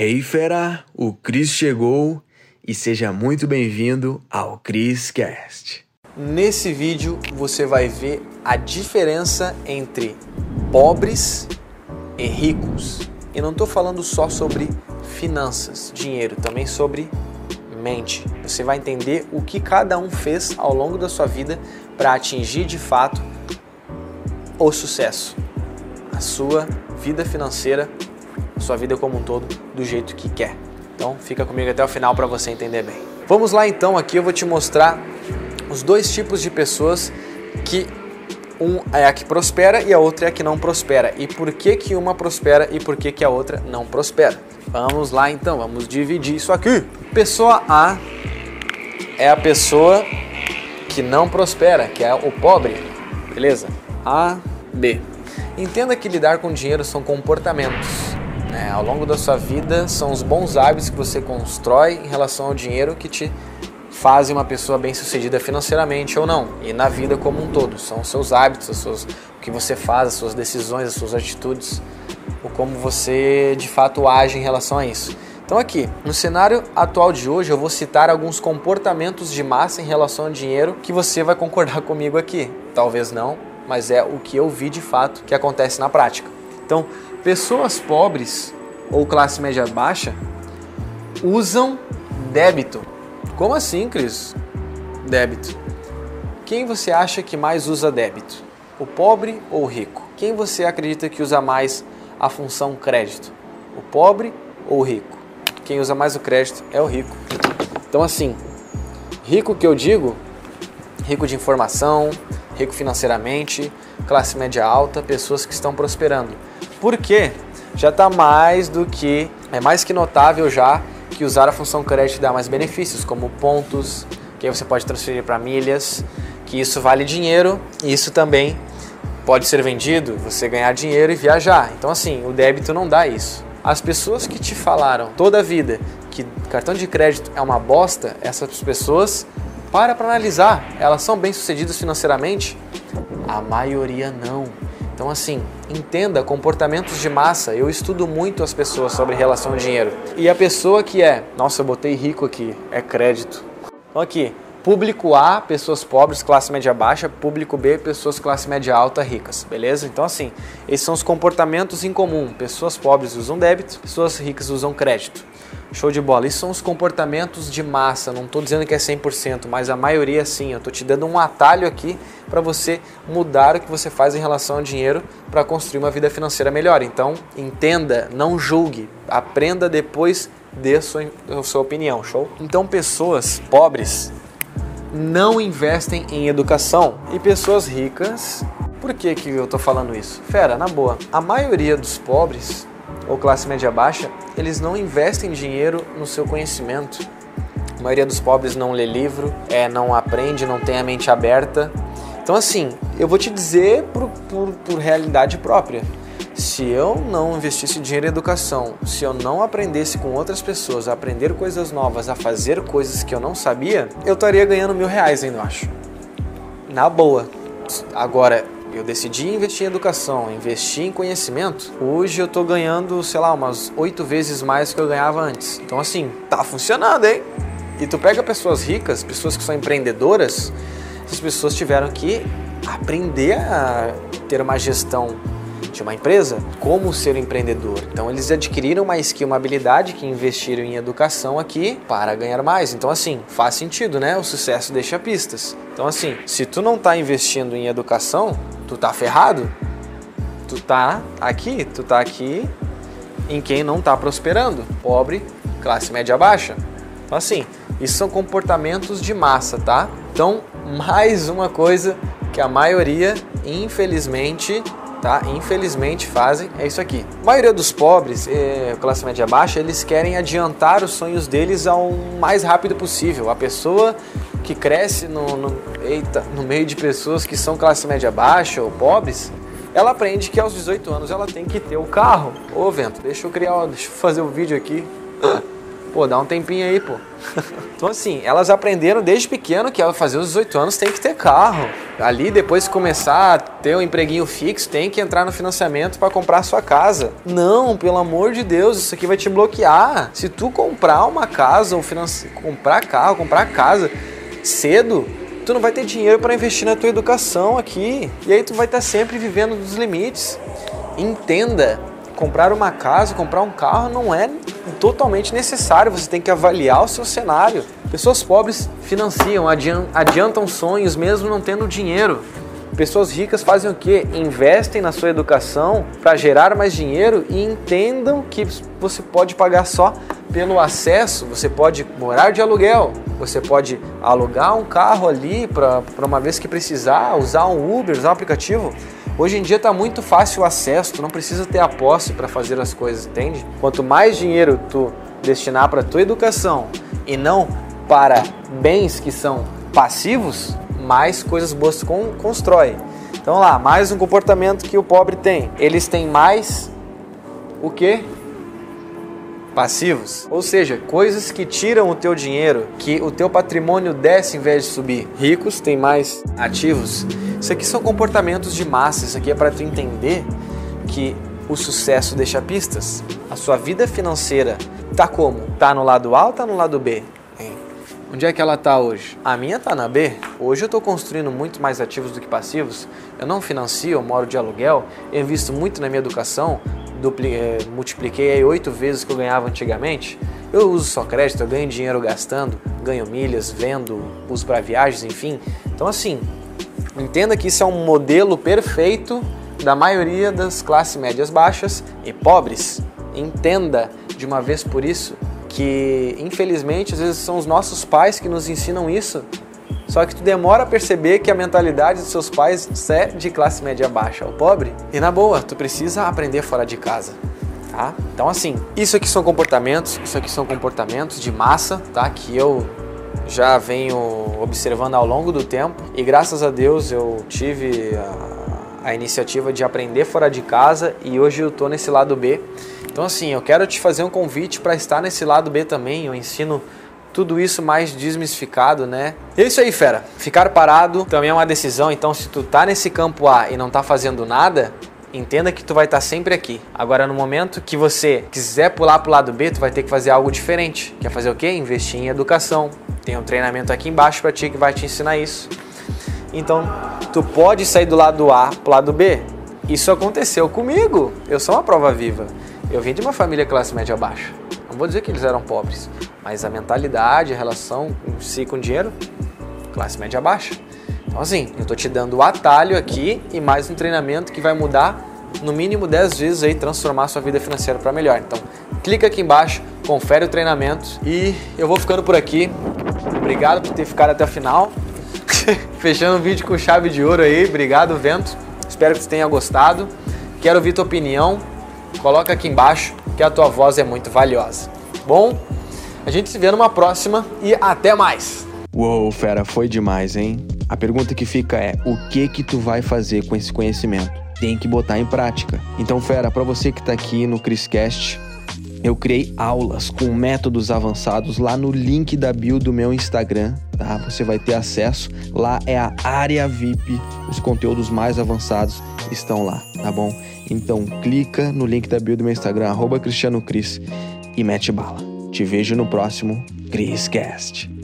Hey fera, o Cris chegou e seja muito bem-vindo ao Cris Cast. Nesse vídeo você vai ver a diferença entre pobres e ricos. E não estou falando só sobre finanças, dinheiro, também sobre mente. Você vai entender o que cada um fez ao longo da sua vida para atingir de fato o sucesso, a sua vida financeira sua vida como um todo do jeito que quer. Então fica comigo até o final para você entender bem. Vamos lá então, aqui eu vou te mostrar os dois tipos de pessoas que um é a que prospera e a outra é a que não prospera. E por que que uma prospera e por que que a outra não prospera? Vamos lá então, vamos dividir isso aqui. Pessoa A é a pessoa que não prospera, que é o pobre. Beleza? A, B. Entenda que lidar com dinheiro são comportamentos é, ao longo da sua vida, são os bons hábitos que você constrói em relação ao dinheiro que te fazem uma pessoa bem sucedida financeiramente ou não, e na vida como um todo. São os seus hábitos, os seus, o que você faz, as suas decisões, as suas atitudes, o como você de fato age em relação a isso. Então, aqui, no cenário atual de hoje, eu vou citar alguns comportamentos de massa em relação ao dinheiro que você vai concordar comigo aqui. Talvez não, mas é o que eu vi de fato que acontece na prática. Então, pessoas pobres ou classe média baixa usam débito. Como assim, Cris? Débito. Quem você acha que mais usa débito? O pobre ou o rico? Quem você acredita que usa mais a função crédito? O pobre ou o rico? Quem usa mais o crédito é o rico. Então, assim, rico que eu digo, rico de informação, rico financeiramente, classe média alta, pessoas que estão prosperando. Por quê? Já está mais do que, é mais que notável já que usar a função crédito dá mais benefícios, como pontos, que aí você pode transferir para milhas, que isso vale dinheiro e isso também pode ser vendido, você ganhar dinheiro e viajar. Então assim, o débito não dá isso. As pessoas que te falaram toda a vida que cartão de crédito é uma bosta, essas pessoas para para analisar, elas são bem-sucedidas financeiramente? A maioria não. Então, assim, entenda comportamentos de massa. Eu estudo muito as pessoas sobre relação ao dinheiro. E a pessoa que é, nossa, eu botei rico aqui, é crédito. Então, aqui, público A, pessoas pobres, classe média baixa, público B, pessoas classe média alta, ricas, beleza? Então, assim, esses são os comportamentos em comum. Pessoas pobres usam débito, pessoas ricas usam crédito. Show de bola. Isso são os comportamentos de massa. Não estou dizendo que é 100%, mas a maioria sim. Eu estou te dando um atalho aqui para você mudar o que você faz em relação ao dinheiro para construir uma vida financeira melhor. Então, entenda, não julgue, aprenda depois dê sua, sua opinião. Show? Então, pessoas pobres não investem em educação e pessoas ricas. Por que, que eu estou falando isso? Fera, na boa, a maioria dos pobres ou classe média baixa, eles não investem dinheiro no seu conhecimento. A maioria dos pobres não lê livro, é, não aprende, não tem a mente aberta. Então, assim, eu vou te dizer por, por, por realidade própria. Se eu não investisse dinheiro em educação, se eu não aprendesse com outras pessoas a aprender coisas novas, a fazer coisas que eu não sabia, eu estaria ganhando mil reais ainda, eu acho. Na boa. Agora, eu decidi investir em educação, investir em conhecimento, hoje eu estou ganhando, sei lá, umas oito vezes mais que eu ganhava antes. Então, assim, tá funcionando, hein? E tu pega pessoas ricas, pessoas que são empreendedoras, essas pessoas tiveram que aprender a ter uma gestão de uma empresa, como ser um empreendedor. Então eles adquiriram uma skill, uma habilidade que investiram em educação aqui para ganhar mais. Então assim, faz sentido, né? O sucesso deixa pistas. Então assim, se tu não está investindo em educação, tu tá ferrado. Tu tá aqui, tu tá aqui em quem não está prosperando, pobre, classe média baixa. Então assim, isso são comportamentos de massa, tá? Então, mais uma coisa que a maioria, infelizmente, tá? Infelizmente fazem é isso aqui. A maioria dos pobres, é, classe média baixa, eles querem adiantar os sonhos deles ao mais rápido possível. A pessoa que cresce no, no, eita, no meio de pessoas que são classe média baixa ou pobres, ela aprende que aos 18 anos ela tem que ter o carro. Ô vento, deixa eu criar, deixa eu fazer o um vídeo aqui. Pô, dá um tempinho aí, pô. então, assim, elas aprenderam desde pequeno que ao fazer os 18 anos tem que ter carro. Ali, depois de começar a ter um empreguinho fixo, tem que entrar no financiamento para comprar a sua casa. Não, pelo amor de Deus, isso aqui vai te bloquear. Se tu comprar uma casa ou comprar carro, comprar casa cedo, tu não vai ter dinheiro para investir na tua educação aqui. E aí tu vai estar sempre vivendo dos limites. Entenda comprar uma casa, comprar um carro não é totalmente necessário. Você tem que avaliar o seu cenário. Pessoas pobres financiam, adiantam sonhos mesmo não tendo dinheiro. Pessoas ricas fazem o que? Investem na sua educação para gerar mais dinheiro e entendam que você pode pagar só pelo acesso, você pode morar de aluguel, você pode alugar um carro ali para uma vez que precisar, usar um Uber, usar um aplicativo. Hoje em dia está muito fácil o acesso, tu não precisa ter a posse para fazer as coisas, entende? Quanto mais dinheiro tu destinar para tua educação e não para bens que são passivos, mais coisas boas tu constrói. Então lá, mais um comportamento que o pobre tem. Eles têm mais o que? Passivos, ou seja, coisas que tiram o teu dinheiro, que o teu patrimônio desce em vez de subir. Ricos têm mais ativos isso aqui são comportamentos de massa, isso aqui é para tu entender que o sucesso deixa pistas. A sua vida financeira tá como? Tá no lado A ou tá no lado B? Onde é que ela tá hoje? A minha tá na B. Hoje eu estou construindo muito mais ativos do que passivos. Eu não financio, eu moro de aluguel, eu invisto muito na minha educação, é, multipliquei aí oito vezes o que eu ganhava antigamente. Eu uso só crédito, eu ganho dinheiro gastando, ganho milhas, vendo, uso para viagens, enfim. Então assim, Entenda que isso é um modelo perfeito da maioria das classes médias baixas e pobres. Entenda de uma vez por isso que, infelizmente, às vezes são os nossos pais que nos ensinam isso. Só que tu demora a perceber que a mentalidade dos seus pais é de classe média baixa ou pobre. E na boa, tu precisa aprender fora de casa. Tá? Então assim, isso aqui são comportamentos, isso aqui são comportamentos de massa, tá? Que eu já venho observando ao longo do tempo e graças a Deus eu tive a, a iniciativa de aprender fora de casa e hoje eu estou nesse lado B. Então assim, eu quero te fazer um convite para estar nesse lado B também. Eu ensino tudo isso mais desmistificado, né? É isso aí, fera. Ficar parado também é uma decisão. Então, se tu tá nesse campo A e não tá fazendo nada, entenda que tu vai estar tá sempre aqui. Agora, no momento que você quiser pular pro lado B, tu vai ter que fazer algo diferente. Quer fazer o quê? Investir em educação, tem um treinamento aqui embaixo para ti que vai te ensinar isso. Então, tu pode sair do lado A para o lado B. Isso aconteceu comigo. Eu sou uma prova viva. Eu vim de uma família classe média baixa. Não vou dizer que eles eram pobres, mas a mentalidade, a relação em si com dinheiro, classe média baixa. Então, assim, eu tô te dando o atalho aqui e mais um treinamento que vai mudar no mínimo 10 vezes aí, transformar a sua vida financeira para melhor. Então, clica aqui embaixo, confere o treinamento e eu vou ficando por aqui. Obrigado por ter ficado até o final. Fechando o vídeo com chave de ouro aí. Obrigado, Vento. Espero que você tenha gostado. Quero ouvir tua opinião. Coloca aqui embaixo que a tua voz é muito valiosa. Bom, a gente se vê numa próxima e até mais. Uou, fera, foi demais, hein? A pergunta que fica é: o que que tu vai fazer com esse conhecimento? Tem que botar em prática. Então, fera, para você que tá aqui no Criscast, eu criei aulas com métodos avançados lá no link da bio do meu Instagram, tá? Você vai ter acesso. Lá é a área VIP. Os conteúdos mais avançados estão lá, tá bom? Então clica no link da bio do meu Instagram, arroba Cristiano Cris, e mete bala. Te vejo no próximo CrisCast.